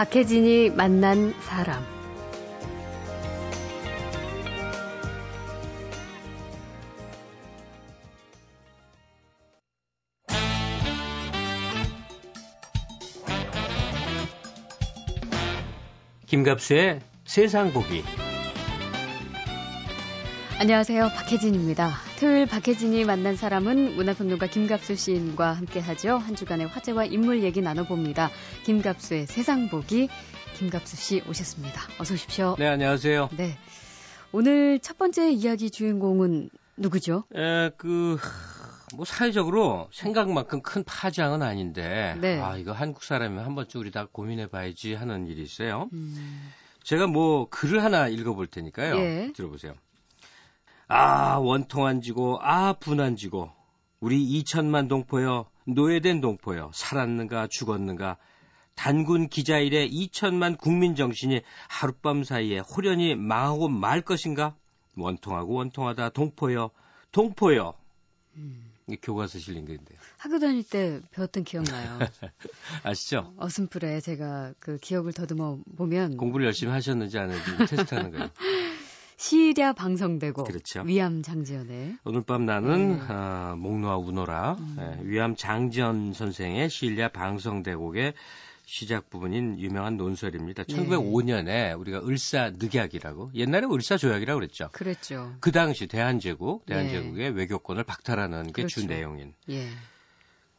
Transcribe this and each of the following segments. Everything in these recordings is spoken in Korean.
박혜진이 만난 사람. 김갑수의 세상 보기. 안녕하세요. 박혜진입니다. 토요일 박혜진이 만난 사람은 문화평론가 김갑수 시인과 함께하죠. 한 주간의 화제와 인물 얘기 나눠봅니다. 김갑수의 세상 보기 김갑수 씨 오셨습니다. 어서 오십시오. 네, 안녕하세요. 네. 오늘 첫 번째 이야기 주인공은 누구죠? 에, 그, 뭐 사회적으로 생각만큼 큰 파장은 아닌데, 네. 아, 이거 한국 사람이면 한 번쯤 우리 다 고민해 봐야지 하는 일이 있어요. 음, 제가 뭐 글을 하나 읽어볼 테니까요. 예. 들어보세요. 아, 원통 안 지고, 아, 분 안 지고, 우리 2천만 동포여, 노예된 동포여, 살았는가, 죽었는가, 단군 기자일에 2천만 국민 정신이 하룻밤 사이에 호련히 망하고 말 것인가? 원통하고 원통하다, 동포여, 동포여. 음. 교과서 실린 건데요. 학교 다닐 때 배웠던 기억나요. 아시죠? 어슴풀에 제가 그 기억을 더듬어 보면 공부를 열심히 하셨는지 안 했는지 테스트하는 거예요. 시랴 방성되고 그렇죠. 위암 장지연의 오늘 밤 나는 네. 아, 목놓아 우노라 예, 위암 장지연 선생의 시일야 방성대곡의 시작 부분인 유명한 논설입니다. 네. 1905년에 우리가 을사 늑약이라고 옛날에 을사 조약이라고 그랬죠. 그랬죠. 그 당시 대한제국 대한제국의 외교권을 박탈하는 게주 네. 그렇죠. 내용인 예.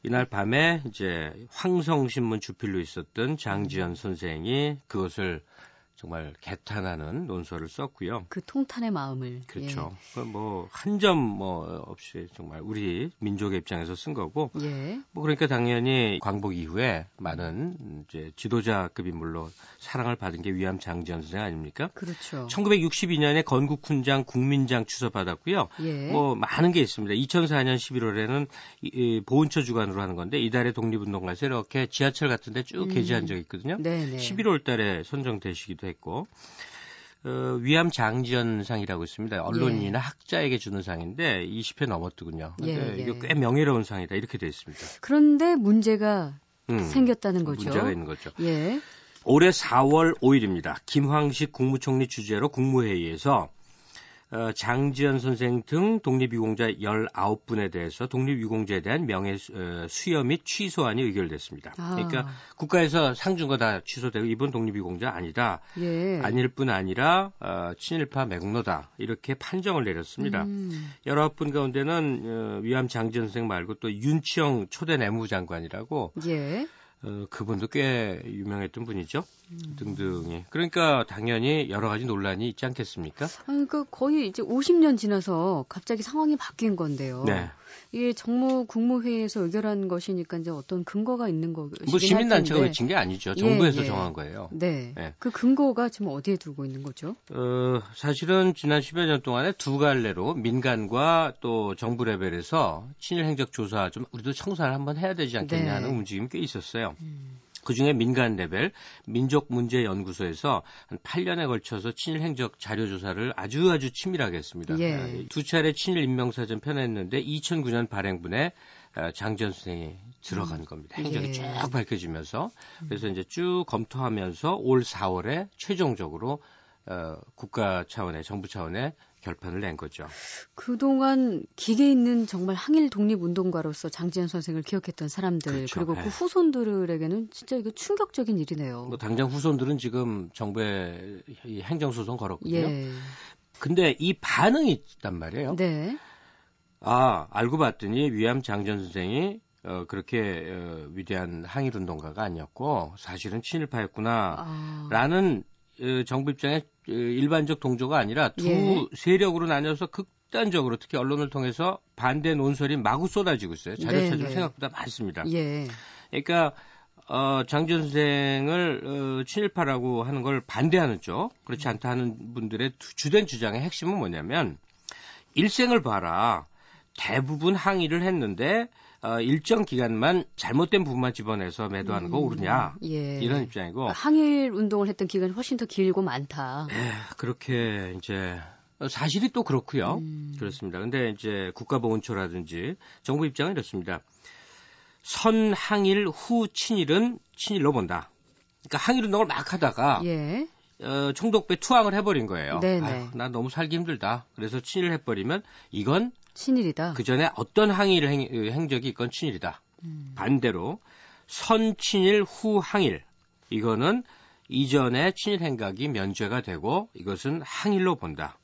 이날 밤에 이제 황성신문 주필로 있었던 장지연 선생이 그것을 정말 개탄하는 논설을 썼고요. 그 통탄의 마음을 그렇죠. 뭐한점뭐 없이 정말 우리 민족의 입장에서 쓴 거고 예. 예. 뭐 그러니까 당연히 광복 이후에 많은 이제 지도자급 인물로 사랑을 받은 게 위암 장지연 선생 아닙니까? 그렇죠. 1962년에 건국훈장 국민장 추서받았고요. 예. 뭐 많은 게 있습니다. 2004년 11월에는 보훈처 주관으로 하는 건데 이달에 독립운동가에서 이렇게 지하철 같은 데쭉 음. 게재한 적이 있거든요. 네네. 11월 달에 선정되시기도 했고 어, 위암 장지연상이라고 있습니다. 언론인이나 학자에게 주는 상인데 20회 넘었더군요. 예, 예. 이거 꽤 명예로운 상이다 이렇게 돼 있습니다. 그런데 문제가 음, 생겼다는 거죠. 문제가 있는 거죠. 예. 올해 4월 5일입니다. 김황식 국무총리 주재로 국무회의에서 어, 장지연 선생 등 독립유공자 19분에 대해서 독립유공자에 대한 명예 수- 어, 수여 및 취소안이 의결됐습니다. 아. 그러니까 국가에서 상 준 거 다 취소되고 이번 독립유공자 아니다. 예. 아닐 뿐 아니라 어, 친일파 매국노다 이렇게 판정을 내렸습니다. 음, 19분 가운데는 어, 위암 장지연 선생 말고 또 윤치영 초대 내무장관이라고 예. 어, 그분도 꽤 유명했던 분이죠. 음. 등등이. 그러니까 당연히 여러 가지 논란이 있지 않겠습니까? 아, 그러니까 거의 이제 50년 지나서 갑자기 상황이 바뀐 건데요. 네. 이게 정부 국무회의에서 의결한 것이니까 이제 어떤 근거가 있는 거시긴 뭐 시민단체가. 외친 게 아니죠. 정부에서 예. 정한 거예요. 네. 네. 그 근거가 지금 어디에 두고 있는 거죠? 어, 사실은 지난 10여 년 동안에 두 갈래로 민간과 또 정부 레벨에서 친일 행적 조사 좀 우리도 청산을 한번 해야 되지 않겠냐 네. 하는 움직임이 꽤 있었어요. 음. 그 중에 민간 레벨 민족문제연구소에서 한 8년에 걸쳐서 친일 행적 자료 조사를 아주 아주 치밀하게 했습니다. 예. 아, 두 차례 친일 인명사전 펴냈는데 2009년 발행분에 아, 장전 선생이 들어간 겁니다. 행적이 예. 쭉 밝혀지면서 그래서 이제 쭉 검토하면서 올 4월에 최종적으로 어, 국가 차원의 정부 차원의 결판을 낸 거죠. 그동안 기계 있는 정말 항일 독립운동가로서 장지현 선생을 기억했던 사람들 그렇죠. 그리고 네. 그 후손들에게는 진짜 이거 충격적인 일이네요. 뭐 당장 후손들은 지금 정부에 이 행정소송 걸었거든요. 예. 근데 이 반응이 있단 말이에요. 네. 아, 알고 봤더니 위암 장전 선생이 어, 그렇게 어, 위대한 항일 운동가가 아니었고 사실은 친일파였구나. 아. 라는 어, 정부 입장에 어, 일반적 동조가 아니라 두 예. 세력으로 나뉘어서 극단적으로 특히 언론을 통해서 반대 논설이 마구 쏟아지고 있어요. 자료 네, 찾으면 네. 생각보다 많습니다. 예. 그러니까 어, 장전 선생을 어, 친일파라고 하는 걸 반대하는 쪽, 그렇지 않다 하는 분들의 두- 주된 주장의 핵심은 뭐냐면 일생을 봐라. 대부분 항의를 했는데 어, 일정 기간만 잘못된 부분만 집어내서 매도하는 거 옳으냐 예. 이런 입장이고 항일 운동을 했던 기간이 훨씬 더 길고 많다. 에, 그렇게 이제 어, 사실이 또 그렇고요. 음. 그렇습니다. 근데 이제 국가보훈처라든지 정부 입장은 이렇습니다. 선항일 후 친일은 친일로 본다. 그러니까 항일 운동을 막 하다가 예. 어, 총독부에 투항을 해버린 거예요. 네네. 아유, 나 너무 살기 힘들다. 그래서 친일을 해버리면 이건 친일이다. 그 전에 어떤 항의를 행, 행적이 있건 친일이다. 음. 반대로 선친일 후항일 이거는 이전의 친일 행각이 면죄가 되고 이것은 항일로 본다.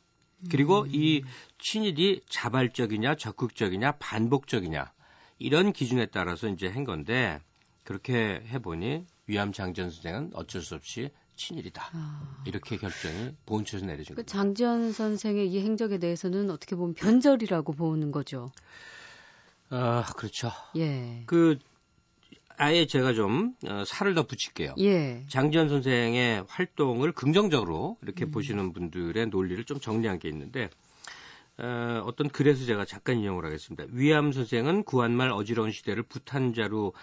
그리고 음. 이 친일이 자발적이냐 적극적이냐 반복적이냐 이런 기준에 따라서 이제 한 건데 그렇게 해보니 위암 장전 선생은 어쩔 수 없이 친일이다. 아. 이렇게 결정이 본처에서 내려진 그. 장지현 선생의 이 행적에 대해서는 어떻게 보면 변절이라고 보는 거죠. 아, 그렇죠. 예. 그 아예 제가 좀 어, 살을 더 붙일게요. 예. 장지현 선생의 활동을 긍정적으로 이렇게 음. 보시는 분들의 논리를 좀 정리한 게 있는데 어, 어떤 글에서 제가 잠깐 인용을 하겠습니다. 위암 선생은 구한말 어지러운 시대를 부탄자로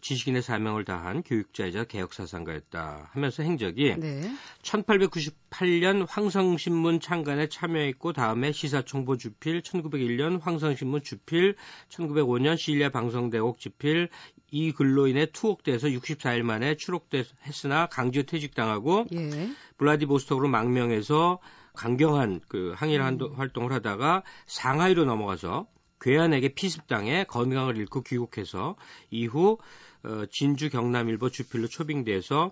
지식인의 사명을 다한 교육자이자 개혁사상가였다 하면서 행적이 네. 1898년 황성신문 창간에 참여했고 다음에 시사총보 주필, 1901년 황성신문 주필, 1905년 시일야 방송대곡 주필 이 글로 인해 투옥돼서 64일 만에 추록됐으나 강제 퇴직당하고 예. 블라디보스톡으로 망명해서 강경한 그 항일 한도- 활동을 하다가 상하이로 넘어가서 괴한에게 피습당해 건강을 잃고 귀국해서 이후 어, 진주 경남일보 주필로 초빙돼서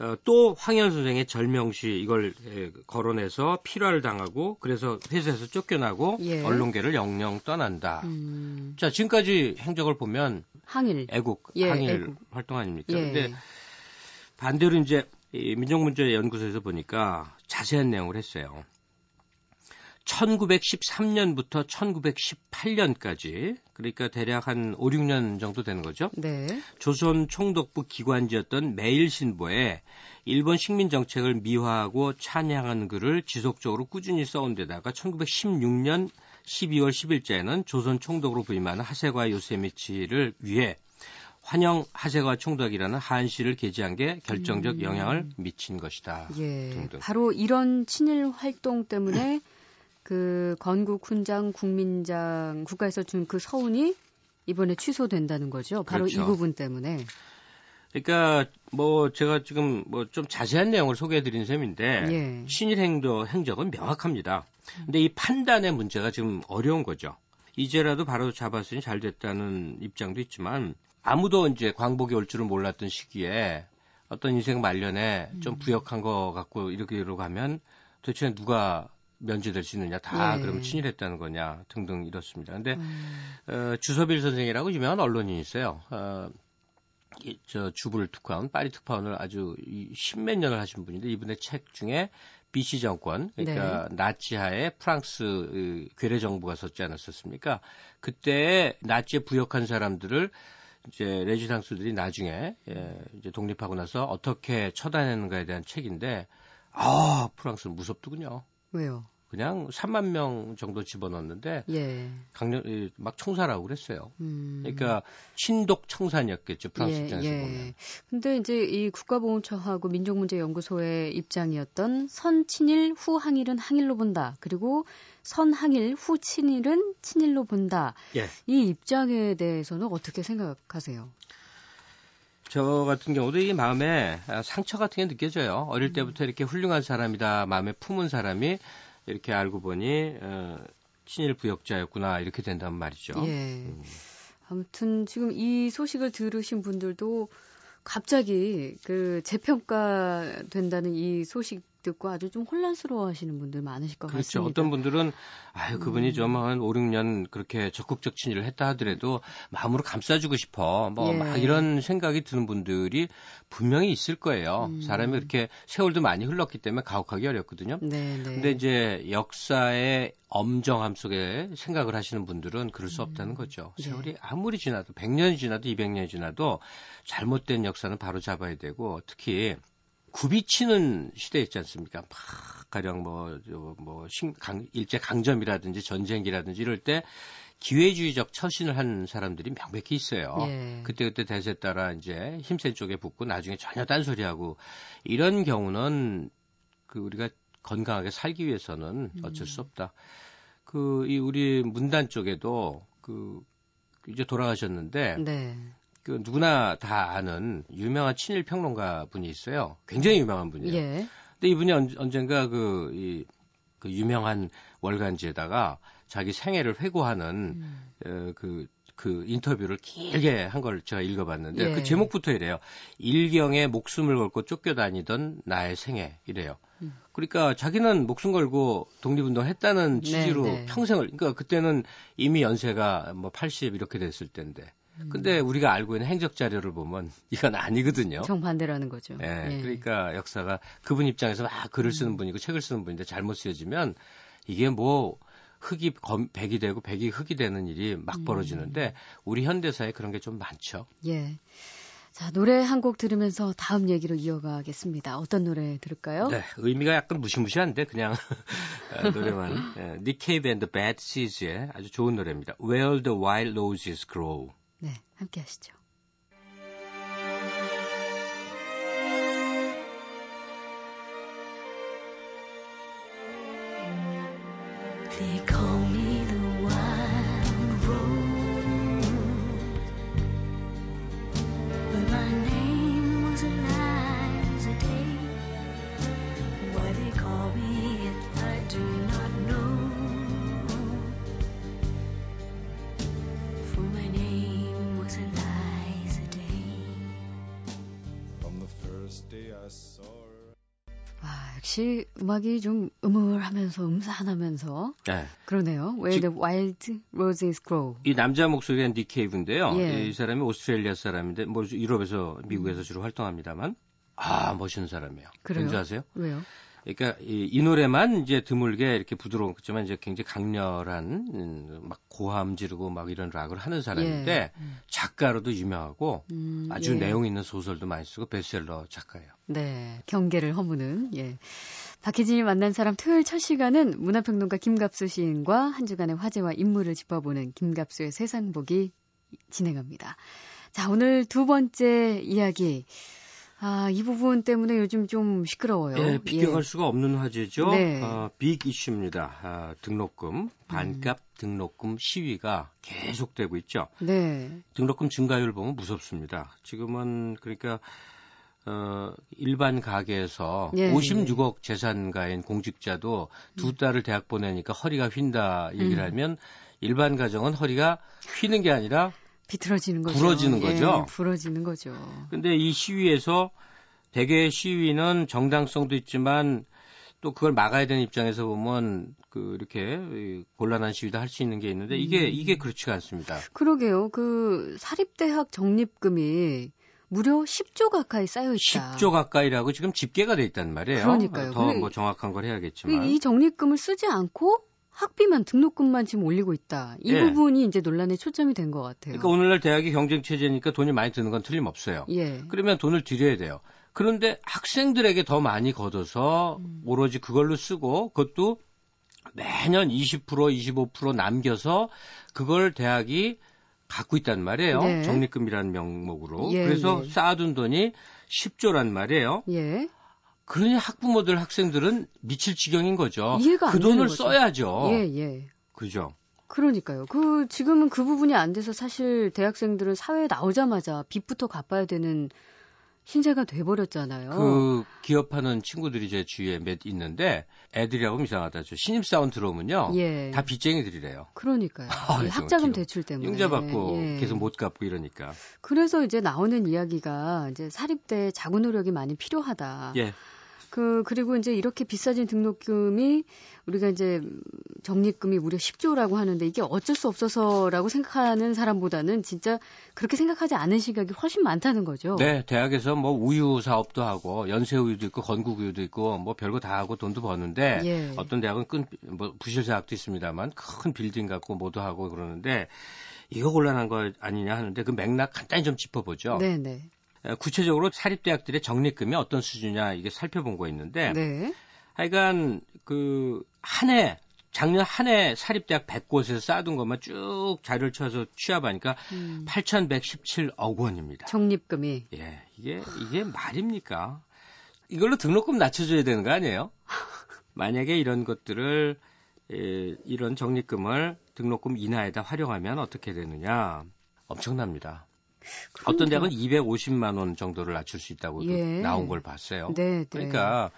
어, 또 황현 선생의 절명시 이걸 에, 거론해서 필화를 당하고 그래서 회사에서 쫓겨나고 예. 언론계를 영영 떠난다. 음. 자 지금까지 행적을 보면 항일. 애국 예, 항일 애국. 활동 아닙니까? 예. 근데 반대로 이제 이 민족문제연구소에서 보니까 자세한 내용을 했어요. 1913년부터 1918년까지 그러니까 대략 한 5, 6년 정도 되는 거죠. 네. 조선 총독부 기관지였던 매일신보에 일본 식민 정책을 미화하고 찬양하는 글을 지속적으로 꾸준히 써온 데다가 1916년 12월 10일자에는 조선 총독으로 부임하는 하세과 요세미치를 위해 환영 하세가 총독이라는 한시를 게재한 게 결정적 음. 영향을 미친 것이다. 예. 등등. 바로 이런 친일 활동 때문에 그 건국 훈장 국민장 국가에서 준 그 서운이 이번에 취소된다는 거죠. 바로 그렇죠. 이 부분 때문에. 그러니까 뭐 제가 지금 뭐 좀 자세한 내용을 소개해 드린 셈인데 예. 친일 행도 행적은 명확합니다. 근데 이 판단의 문제가 지금 어려운 거죠. 이제라도 바로 잡았으니 잘 됐다는 입장도 있지만 아무도 이제 광복이 올 줄은 몰랐던 시기에 어떤 인생 말년에 좀 음. 부역한 거 갖고 이렇게 이러고 가면 도대체 누가 면제될 수 있느냐 다 예. 그러면 친일했다는 거냐 등등 이렇습니다. 근데 음, 어, 주서빌 선생이라고 유명한 언론인이 있어요. 어, 이, 저 주부를 특파원, 파리 특파원을 아주 이 십몇 년을 하신 분인데 이분의 책 중에 BC 정권, 그러니까 나치하에 프랑스 의 괴뢰 정부가 섰지 않았었습니까? 그때 나치에 부역한 사람들을 이제 레지당수들이 나중에 예, 이제 독립하고 나서 어떻게 처단했는가에 대한 책인데 아 프랑스는 무섭더군요. 왜요? 그냥 3만 명 정도 집어넣었는데 예. 강력 이, 막 청사라고 그랬어요. 음. 그러니까 친독 청산이었겠죠 프랑스 예, 입장에서 예. 보면. 근데 이제 이 국가보훈처하고 민족문제연구소의 입장이었던 선친일 후 항일은 항일로 본다. 그리고 선항일 후 친일은 친일로 본다. 예. 이 입장에 대해서는 어떻게 생각하세요? 저 같은 경우도 이 마음에 아, 상처 같은 게 느껴져요. 어릴 때부터 이렇게 훌륭한 사람이다 마음에 품은 사람이 이렇게 알고 보니 어, 친일 부역자였구나 이렇게 된단 말이죠. 예. 아무튼 지금 이 소식을 들으신 분들도 갑자기 그 재평가 된다는 이 소식 듣고 아주 좀 혼란스러워 하시는 분들 많으실 것 그렇죠. 같습니다. 어떤 분들은 아유 그분이 음. 좀한 5, 6년 그렇게 적극적 친일을 했다 하더라도 마음으로 감싸주고 싶어. 뭐 예. 막 이런 생각이 드는 분들이 분명히 있을 거예요. 음. 사람이 그렇게 세월도 많이 흘렀기 때문에 가혹하기 어렵거든요. 네, 네. 근데 이제 역사의 엄정함 속에 생각을 하시는 분들은 그럴 수 없다는 거죠. 네. 세월이 아무리 지나도 100년이 지나도 200년이 지나도 잘못된 역사는 바로 잡아야 되고 특히 굽이치는 시대 있지 않습니까? 막 가령 뭐, 저, 뭐, 신, 강, 일제 강점이라든지 전쟁기라든지 이럴 때 기회주의적 처신을 한 사람들이 명백히 있어요. 예. 그때그때 대세에 따라 이제 힘센 쪽에 붙고 나중에 전혀 딴소리하고 이런 경우는 그 우리가 건강하게 살기 위해서는 어쩔 수 없다. 그 이 우리 문단 쪽에도 그 이제 돌아가셨는데 네. 그 누구나 다 아는 유명한 친일 평론가 분이 있어요. 굉장히 유명한 분이에요. 예. 근데 이분이 언, 언젠가 그, 이, 그 유명한 월간지에다가 자기 생애를 회고하는 음. 어, 그, 그 인터뷰를 길게 한 걸 제가 읽어봤는데 예. 그 제목부터 이래요. 일경에 목숨을 걸고 쫓겨다니던 나의 생애 이래요. 음. 그러니까 자기는 목숨 걸고 독립운동 했다는 취지로 네, 네. 평생을 그러니까 그때는 이미 연세가 뭐 80 이렇게 됐을 때인데 음. 근데 우리가 알고 있는 행적 자료를 보면 이건 아니거든요. 정반대라는 거죠. 예, 예. 그러니까 역사가 그분 입장에서 막 글을 쓰는 음. 분이고 책을 쓰는 분인데 잘못 쓰여지면 이게 뭐 흑이 검, 백이 되고 백이 흑이 되는 일이 막 음. 벌어지는데 우리 현대사에 그런 게 좀 많죠. 예. 자, 노래 한 곡 들으면서 다음 얘기로 이어가겠습니다. 어떤 노래 들을까요? 네, 의미가 약간 무시무시한데 그냥 어, 노래만. 예, Cave and the Bad Seeds의 아주 좋은 노래입니다. Where the Wild Roses Grow. 네, 함께 하시죠. They 음악이 좀 음울하면서 음산하면서 네. 그러네요. Where 지- the Wild Roses Grow. 이 남자 목소리가 닉 케이브인데요. 예. 이 사람이 오스트레일리아 사람인데 뭐 유럽에서 미국에서 주로 활동합니다만 아 멋있는 사람이에요. 그래요? 왠지 아세요? 왜요? 그러니까 이, 이 노래만 이제 드물게 이렇게 부드러운 거지만 이제 굉장히 강렬한 음, 막 고함 지르고 막 이런 락을 하는 사람인데 예. 음. 작가로도 유명하고 음, 아주 예. 내용 있는 소설도 많이 쓰고 베스트셀러 작가예요. 네, 경계를 허무는 예. 박혜진이 만난 사람 토요일 첫 시간은 문화평론가 김갑수 시인과 한 주간의 화제와 인물을 짚어보는 김갑수의 세상 보기 진행합니다. 자, 오늘 두 번째 이야기. 아, 이 부분 때문에 요즘 좀 시끄러워요. 예, 비교할 수가 없는 화제죠. 네. 어, 빅 이슈입니다. 아, 등록금, 반값 등록금 시위가 계속되고 있죠. 네. 등록금 증가율 보면 무섭습니다. 지금은 그러니까 어, 일반 가게에서 예, 56억 재산가인 공직자도 두 딸을 대학 보내니까 허리가 휜다 얘기를 음. 하면 일반 가정은 허리가 휘는 게 아니라 비틀어지는 거죠. 부러지는 거죠? 예, 부러지는 거죠. 근데 이 시위에서 대개 시위는 정당성도 있지만 또 그걸 막아야 되는 입장에서 보면 그 이렇게 이 곤란한 시위도 할 수 있는 게 있는데 이게 음. 이게 그렇지가 않습니다. 그러게요. 그 사립대학 적립금이 무려 10조 가까이 쌓여 있다. 10조 가까이라고 지금 집계가 돼 있단 말이에요. 그러니까요. 더 뭐 정확한 걸 해야겠지만. 이 적립금을 쓰지 않고 학비만 등록금만 지금 올리고 있다. 이 예. 부분이 이제 논란의 초점이 된 것 같아요. 그러니까 오늘날 대학이 경쟁 체제니까 돈이 많이 드는 건 틀림없어요. 예. 그러면 돈을 드려야 돼요. 그런데 학생들에게 더 많이 걷어서 음. 오로지 그걸로 쓰고 그것도 매년 20% 25% 남겨서 그걸 대학이 갖고 있단 말이에요. 네. 적립금이라는 명목으로. 예, 그래서 예. 쌓아둔 돈이 10조란 말이에요. 예. 그러니 학부모들 학생들은 미칠 지경인 거죠. 이해가 안그 되는 돈을. 써야죠. 예, 예. 그죠? 그러니까요. 그 지금은 그 부분이 안 돼서 사실 대학생들은 사회에 나오자마자 빚부터 갚아야 되는 신세가 돼 버렸잖아요. 그 기업하는 친구들이 제 주위에 몇 있는데 애들이라고 하면 이상하다. 저 신입 사원 들어오면요. 예. 다 빚쟁이들이래요. 그러니까요. 아, 학자금. 대출 때문에. 융자 받고 예. 계속 못 갚고 이러니까. 그래서 이제 나오는 이야기가 이제 사립대 자구 노력이 많이 필요하다. 예. 그 그리고 이제 이렇게 비싸진 등록금이 우리가 이제 적립금이 무려 10조라고 하는데 이게 어쩔 수 없어서라고 생각하는 사람보다는 진짜 그렇게 생각하지 않은 시각이 훨씬 많다는 거죠. 네, 대학에서 뭐 우유 사업도 하고 연세 우유도 있고 건국 우유도 있고 뭐 별거 다 하고 돈도 버는데 예. 어떤 대학은 끈 뭐 부실 사학도 있습니다만 큰 빌딩 갖고 뭐도 하고 그러는데 이거 곤란한 거 아니냐 하는데 그 맥락 간단히 좀 짚어보죠. 네, 네. 에, 구체적으로 사립대학들의 적립금이 어떤 수준이냐 이게 살펴본 거 있는데 네. 하여간 그 한 해 작년 한 해 사립대학 100곳에서 쌓아둔 것만 쭉 자료를 쳐서 취합하니까 음, 8,117억 원입니다. 적립금이 예, 이게 이게 말입니까? 이걸로 등록금 낮춰줘야 되는 거 아니에요? 만약에 이런 것들을 에, 이런 적립금을 등록금 인하에다 활용하면 어떻게 되느냐? 엄청납니다. 어떤 그러니까. 대학은 250만 원 정도를 낮출 수 있다고 예. 나온 걸 봤어요. 네, 네. 그러니까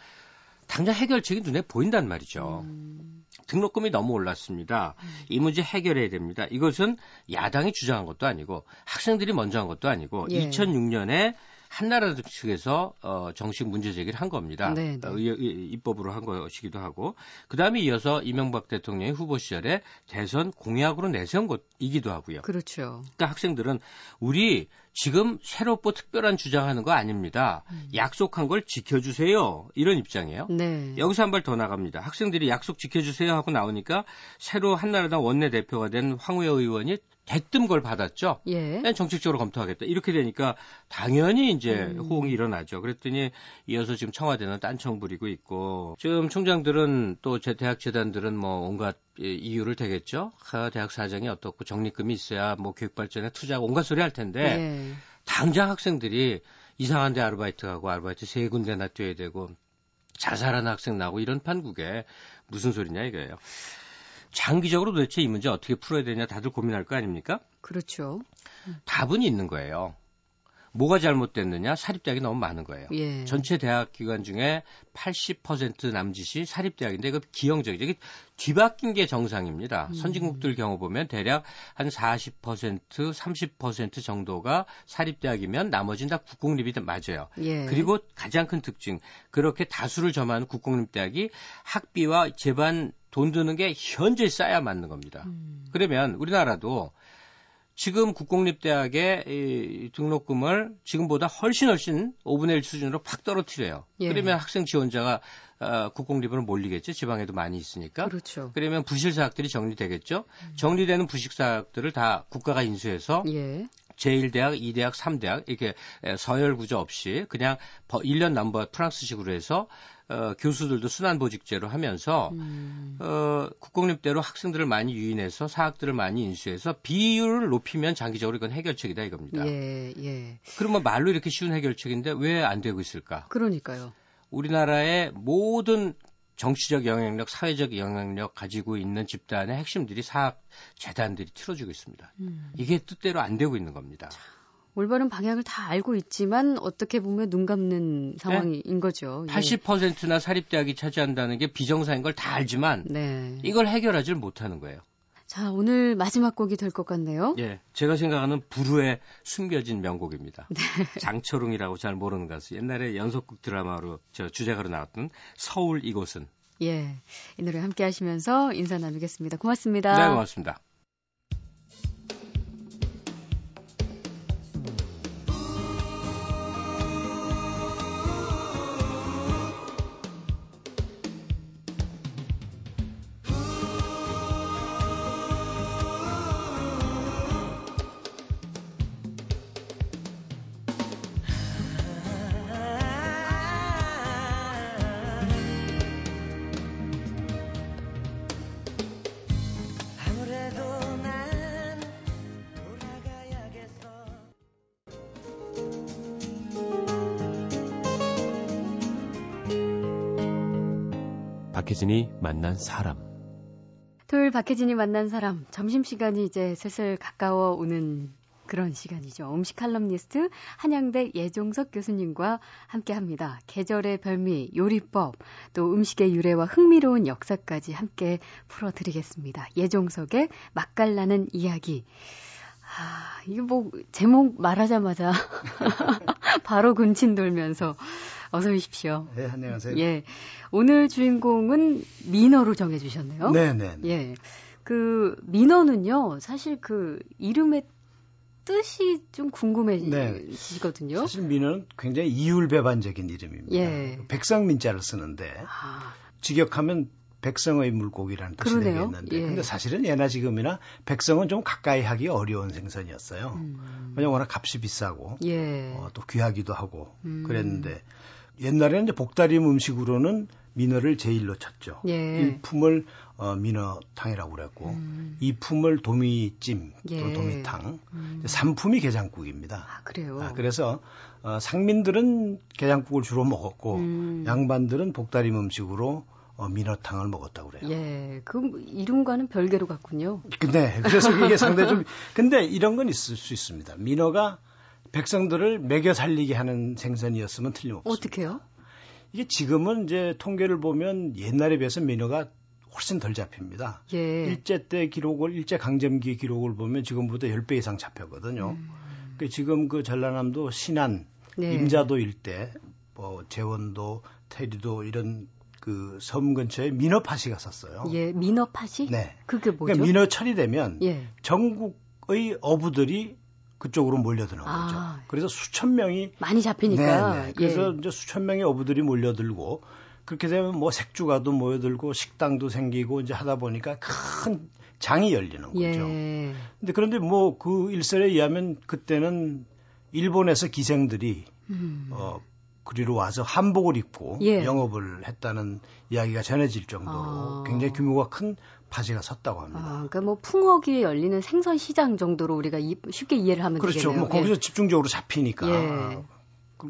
당장 해결책이 눈에 보인단 말이죠. 음, 등록금이 너무 올랐습니다. 이 문제 해결해야 됩니다. 이것은 야당이 주장한 것도 아니고 학생들이 먼저 한 것도 아니고 예. 2006년에 한나라 측에서 어, 정식 문제 제기를 한 겁니다. 네, 네. 어, 입법으로 한 것이기도 하고 그 다음에 이어서 이명박 대통령이 후보 시절에 대선 공약으로 내세운 것이기도 하고요. 그렇죠. 그러니까 학생들은 우리 지금 새롭고 특별한 주장하는 거 아닙니다. 약속한 걸 지켜주세요. 이런 입장이에요. 네. 여기서 한 발 더 나갑니다. 학생들이 약속 지켜주세요 하고 나오니까 새로 한나라당 원내대표가 된 황우여 의원이 대뜸 걸 받았죠. 예. 그냥 정책적으로 검토하겠다. 이렇게 되니까 당연히 이제 음. 호응이 일어나죠. 그랬더니 이어서 지금 청와대는 딴청 부리고 있고 지금 총장들은 또 제 대학 재단들은 뭐 온갖 이- 이유를 대겠죠. 아, 대학 사정이 어떻고 적립금이 있어야 뭐 교육 발전에 투자하고 온갖 소리 할 텐데 예. 당장 학생들이 이상한 데 아르바이트 가고 아르바이트 세 군데나 뛰어야 되고 자살하는 학생 나고 이런 판국에 무슨 소리냐 이거예요. 장기적으로 도대체 이 문제 어떻게 풀어야 되냐 다들 고민할 거 아닙니까? 그렇죠. 답은 있는 거예요. 뭐가 잘못됐느냐? 사립대학이 너무 많은 거예요. 예. 전체 대학 기관 중에 80% 남짓이 사립대학인데 이거 기형적이죠. 이게 뒤바뀐 게 정상입니다. 음. 선진국들 경우 보면 대략 한 40%, 30% 정도가 사립대학이면 나머지는 다 국공립이 맞아요. 예. 그리고 가장 큰 특징, 그렇게 다수를 점하는 국공립대학이 학비와 제반 돈 드는 게 현저히 싸야 맞는 겁니다. 음. 그러면 우리나라도 지금 국공립대학의 이 등록금을 지금보다 훨씬 훨씬 5분의 1 수준으로 팍 떨어뜨려요. 예. 그러면 학생 지원자가 어, 국공립으로 몰리겠죠. 지방에도 많이 있으니까. 그렇죠. 그러면 부실사학들이 정리되겠죠. 정리되는 부식사학들을 다 국가가 인수해서 예. 제1대학, 2대학, 3대학 이렇게 에, 서열 구조 없이 그냥 1년 넘버 프랑스식으로 해서 어, 교수들도 순환보직제로 하면서 음. 어, 국공립대로 학생들을 많이 유인해서 사학들을 많이 인수해서 비율을 높이면 장기적으로 이건 해결책이다 이겁니다. 예, 예. 그러면 말로 이렇게 쉬운 해결책인데 왜 안 되고 있을까? 그러니까요. 우리나라의 모든 정치적 영향력, 사회적 영향력 가지고 있는 집단의 핵심들이 사학 재단들이 틀어주고 있습니다. 음. 이게 뜻대로 안 되고 있는 겁니다. 올바른 방향을 다 알고 있지만 어떻게 보면 눈 감는 상황인 거죠. 예. 80%나 사립대학이 차지한다는 게 비정상인 걸 다 알지만 네. 이걸 해결하지 못하는 거예요. 자, 오늘 마지막 곡이 될 것 같네요. 예, 제가 생각하는 불후에 숨겨진 명곡입니다. 네. 장철웅이라고 잘 모르는 가수. 옛날에 연속극 드라마로 저 주제가로 나왔던 서울 이곳은. 예. 이 노래 함께 하시면서 인사 나누겠습니다. 고맙습니다. 네, 고맙습니다. 박혜진이 만난 사람. 토요일 박혜진이 만난 사람 점심시간이 이제 슬슬 가까워 오는 그런 시간이죠. 음식 칼럼니스트 한양대 예종석 교수님과 함께 합니다. 계절의 별미, 요리법, 또 음식의 유래와 흥미로운 역사까지 함께 풀어드리겠습니다. 예종석의 맛깔나는 이야기. 아, 이게 뭐, 제목 말하자마자 바로 군침 돌면서 어서 오십시오. 네, 안녕하세요. 예. 오늘 주인공은 민어로 정해주셨네요. 네, 네. 네. 예. 그, 민어는요, 사실 그, 이름의 뜻이 좀 네. 궁금해지거든요. 사실 민어는 굉장히 이율배반적인 이름입니다. 예. 백성민자를 쓰는데 아, 직역하면 백성의 물고기라는 뜻이 그러네요. 되겠는데 예. 근데 사실은 예나 지금이나 백성은 좀 가까이 하기 어려운 생선이었어요. 음, 왜냐면 워낙 값이 비싸고 예. 어, 또 귀하기도 하고 음. 그랬는데 옛날에는 이제 복다림 음식으로는 민어를 제일로 쳤죠. 예. 일품을 어, 민어탕이라고 그랬고 음, 이 품을 도미찜 예. 또 도미탕, 음. 삼품이 게장국입니다. 아, 그래요. 아, 그래서 어, 상민들은 게장국을 주로 먹었고 음. 양반들은 복다림 음식으로 어, 민어탕을 먹었다고 그래요. 예. 그 이름과는 별개로 갔군요. 근데 그래서 이게 상당히 좀 근데 이런 건 있을 수 있습니다. 민어가 백성들을 먹여 살리게 하는 생선이었으면 틀림없습니다. 어떻게요? 이게 지금은 이제 통계를 보면 옛날에 비해서 민어가 훨씬 덜 잡힙니다. 예. 일제 때 기록을 일제 강점기 기록을 보면 지금보다 10배 이상 잡혔거든요. 그 지금 그 전라남도 신안, 네. 임자도 일대, 뭐 재원도, 테리도 이런 그 섬 근처에 민어파시가 섰어요. 예, 민어팥이? 네. 그게 뭐죠? 그러니까 민어 철이 되면 예. 전국의 어부들이 그쪽으로 몰려드는 아. 거죠. 그래서 수천 명이 많이 잡히니까. 네, 네. 그래서 예. 이제 수천 명의 어부들이 몰려들고 그렇게 되면 뭐 색주가도 모여들고 식당도 생기고 이제 하다 보니까 큰 장이 열리는 거죠. 예. 근데 그런데 뭐 그 일설에 의하면 그때는 일본에서 기생들이 음. 어 그리로 와서 한복을 입고 예. 영업을 했다는 이야기가 전해질 정도로 아. 굉장히 규모가 큰 파지가 섰다고 합니다. 아, 그러니까 뭐 풍어기에 열리는 생선 시장 정도로 우리가 이- 쉽게 이해를 하면 그렇죠. 되겠네요. 뭐 거기서 집중적으로 잡히니까. 예.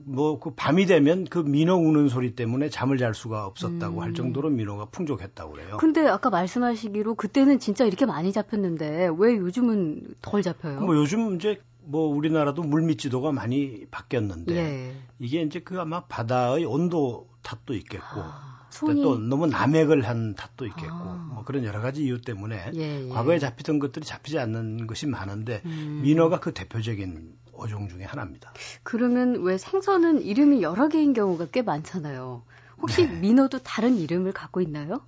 뭐그 밤이 되면 그 민어 우는 소리 때문에 잠을 잘 수가 없었다고 음. 할 정도로 민어가 풍족했다고 그래요. 근데 아까 말씀하시기로 그때는 진짜 이렇게 많이 잡혔는데 왜 요즘은 덜 잡혀요? 뭐 요즘 이제 뭐 우리나라도 물밑지도가 많이 바뀌었는데 예. 이게 이제 그 아마 바다의 온도 탓도 있겠고 아, 또 손이 너무 남획을 한 탓도 있겠고 아. 뭐 그런 여러 가지 이유 때문에 예, 예. 과거에 잡히던 것들이 잡히지 않는 것이 많은데 음. 민어가 그 대표적인 어종 중에 하나입니다. 그러면 왜 생선은 이름이 여러 개인 경우가 꽤 많잖아요. 혹시 네. 민어도 다른 이름을 갖고 있나요?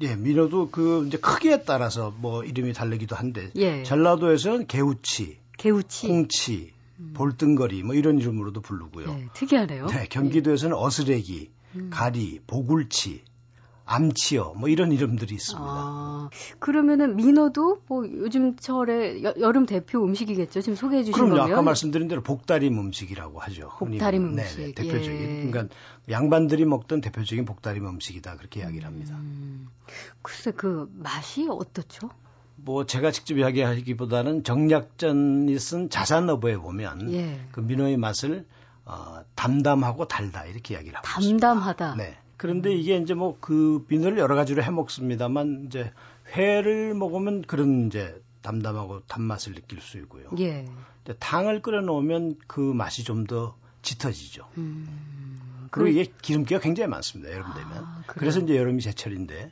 예, 민어도 그 이제 크기에 따라서 뭐 이름이 다르기도 한데 예. 전라도에서는 개우치, 개우치. 홍치, 볼등거리 뭐 이런 이름으로도 부르고요. 네, 특이하네요. 네, 경기도에서는 어스레기, 음. 가리, 보굴치, 암치어 뭐 이런 이름들이 있습니다. 아, 그러면은 민어도 뭐 요즘 철에 여, 여름 대표 음식이겠죠. 지금 소개해 주신 그럼요. 거면. 아까 말씀드린 대로 복다림 음식이라고 하죠. 복다림. 음식, 네네, 대표적인. 예. 그러니까 양반들이 먹던 대표적인 복다림 음식이다 그렇게 이야기를 합니다. 음, 글쎄 그 맛이 어떻죠? 뭐 제가 직접 이야기하기보다는 정약전이 쓴 자산어부에 보면 예. 그 민어의 맛을 어, 담담하고 달다 이렇게 이야기를 하고 있습니다. 담담하다. 네. 그런데 이게 이제 뭐 그 민어를 여러 가지로 해 먹습니다만 이제 회를 먹으면 그런 이제 담담하고 단맛을 느낄 수 있고요. 예. 탕을 끓여 놓으면 그 맛이 좀 더 짙어지죠. 음, 그리고 이게 기름기가 굉장히 많습니다. 여름 되면. 아? 그래서 이제 여름이 제철인데 음,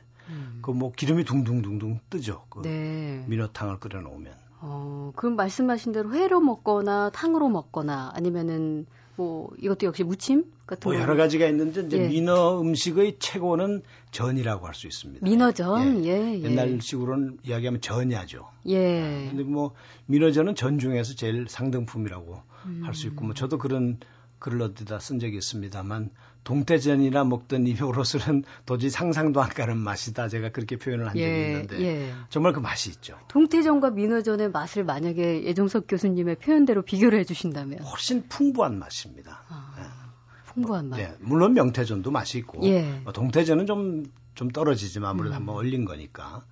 그 뭐 기름이 둥둥둥둥 뜨죠. 그 네. 민어탕을 끓여 놓으면. 어, 그럼 말씀하신 대로 회로 먹거나 탕으로 먹거나 아니면은 뭐 이것도 역시 무침 같은 뭐 거. 여러 가지가 있는데 이제 예. 민어 음식의 최고는 전이라고 할 수 있습니다. 민어전. 예. 예. 옛날식으로는 이야기하면 전야죠. 예. 근데 뭐 민어전은 전 중에서 제일 상등품이라고 음. 할수 있고 뭐 저도 그런 글을 어디다 쓴 적이 있습니다만 동태전이나 먹던 입으로서는 도저히 상상도 안 가는 맛이다 제가 그렇게 표현을 한 적이 예. 있는데 예. 정말 그 맛이 있죠. 동태전과 민어전의 맛을 만약에 예종석 교수님의 표현대로 비교를 해주신다면 훨씬 풍부한 맛입니다. 아, 풍부한 맛. 네, 물론 명태전도 맛이 있고 예. 뭐 동태전은 좀좀 떨어지지만 아무래도 음. 한번 얼린 거니까.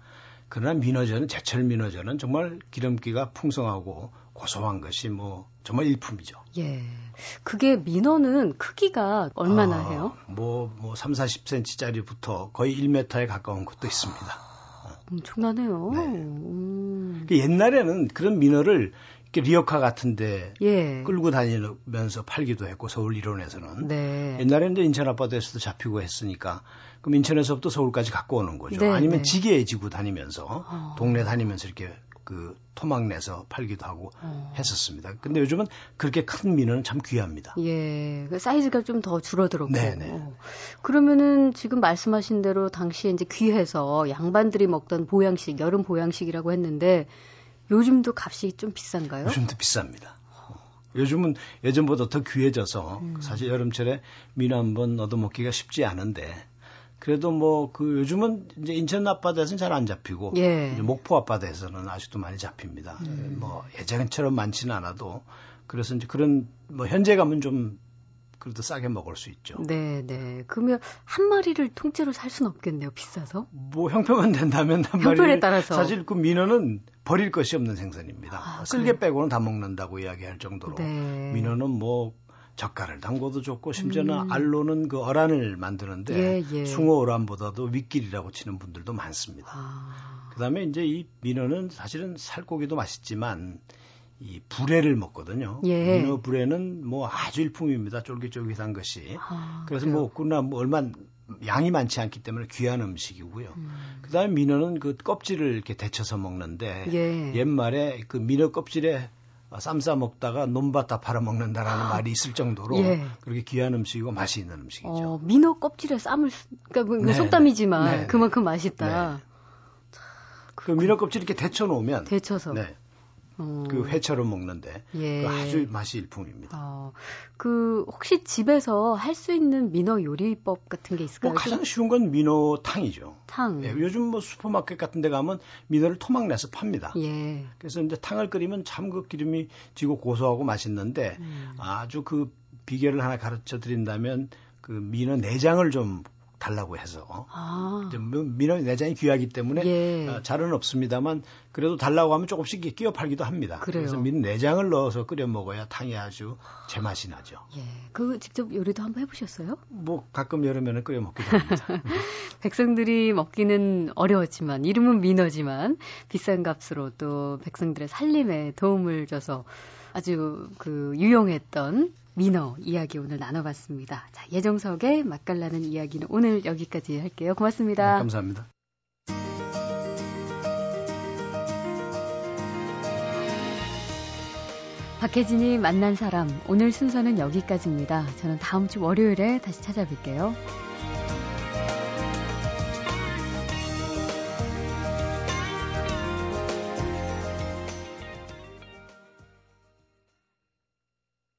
그러나 민어전은 제철 민어전은 정말 기름기가 풍성하고 고소한 것이 뭐 정말 일품이죠. 예. 그게 민어는 크기가 얼마나 아, 해요? 뭐, 뭐, 3, 40cm짜리부터 거의 1m에 가까운 것도 있습니다. 엄청나네요. 네. 음. 그 옛날에는 그런 민어를 리어카 같은데 예. 끌고 다니면서 팔기도 했고, 서울 일원에서는. 네. 옛날에는 인천 아파트에서도 잡히고 했으니까, 그럼 인천에서부터 서울까지 갖고 오는 거죠. 네, 아니면 네. 지게에 지고 다니면서, 어. 동네 다니면서 이렇게 그 토막 내서 팔기도 하고 어. 했었습니다. 근데 요즘은 그렇게 큰 민어는 참 귀합니다. 예, 그 사이즈가 좀 더 줄어들었고. 네네. 어. 그러면은 지금 말씀하신 대로 당시에 이제 귀해서 양반들이 먹던 보양식, 여름 보양식이라고 했는데 요즘도 값이 좀 비싼가요? 요즘도 비쌉니다. 요즘은 예전보다 더 귀해져서 음. 사실 여름철에 민어 한 번 얻어먹기가 쉽지 않은데 그래도 뭐 그 요즘은 이제 인천 앞바다에서는 잘 안 잡히고 예. 목포 앞바다에서는 아직도 많이 잡힙니다. 음. 뭐 예전처럼 많지는 않아도 그래서 이제 그런 뭐 현재 가면 좀 그래도 싸게 먹을 수 있죠. 네, 네. 그러면 한 마리를 통째로 살 수는 없겠네요. 비싸서. 뭐 형평은 된다면 한 형편에 마리를 따라서. 사실 그 민어는 버릴 것이 없는 생선입니다. 아, 쓸개? 빼고는 다 먹는다고 이야기할 정도로 네. 민어는 뭐 젓갈을 담궈도 좋고 심지어는 음. 알로는 그 어란을 만드는데 예, 예. 숭어 어란보다도 윗길이라고 치는 분들도 많습니다. 아, 그다음에 이제 이 민어는 사실은 살코기도 맛있지만 이 불회를 먹거든요. 예. 민어 불회는 뭐 아주 일품입니다. 쫄깃쫄깃한 것이. 아, 그래서 그래요? 뭐 꾸나 뭐 얼마 양이 많지 않기 때문에 귀한 음식이고요. 음. 그다음에 민어는 그 껍질을 이렇게 데쳐서 먹는데 예. 옛말에 그 민어 껍질에 쌈싸 먹다가 논밭 다 팔아 먹는다라는 말이 있을 정도로 예. 그렇게 귀한 음식이고 맛이 있는 음식이죠. 어, 민어 껍질에 쌈을 쓰- 그러니까 뭐 네, 속담이지만 네, 네. 그만큼 맛있다. 그 민어 껍질 이렇게 데쳐 놓으면 데쳐서. 네, 어, 그 회처럼 먹는데 예. 그 아주 맛이 일품입니다. 어, 그 혹시 집에서 할 수 있는 민어 요리법 같은 게 있을까요? 뭐 가장 쉬운 건 민어 탕이죠. 탕. 예, 요즘 뭐 슈퍼마켓 같은 데 가면 민어를 토막 내서 팝니다. 예. 그래서 이제 탕을 끓이면 참 그 기름이 지고 고소하고 맛있는데 음. 아주 그 비결을 하나 가르쳐 드린다면 그 민어 내장을 좀 달라고 해서 아. 이제 뭐 민어 내장이 귀하기 때문에 예. 어, 잘은 없습니다만 그래도 달라고 하면 조금씩 끼워 팔기도 합니다. 그래요. 서 민어 내장을 넣어서 끓여 먹어야 탕이 아주 제맛이 나죠. 예. 그 직접 요리도 한번 해보셨어요? 뭐 가끔 여름에는 끓여 먹기도 합니다. 백성들이 먹기는 어려웠지만 이름은 민어지만 비싼 값으로 또 백성들의 살림에 도움을 줘서 아주 그 유용했던 민어 이야기 오늘 나눠봤습니다. 자, 예정석의 맛깔나는 이야기는 오늘 여기까지 할게요. 고맙습니다. 네, 감사합니다. 박혜진이 만난 사람 오늘 순서는 여기까지입니다. 저는 다음 주 월요일에 다시 찾아뵐게요.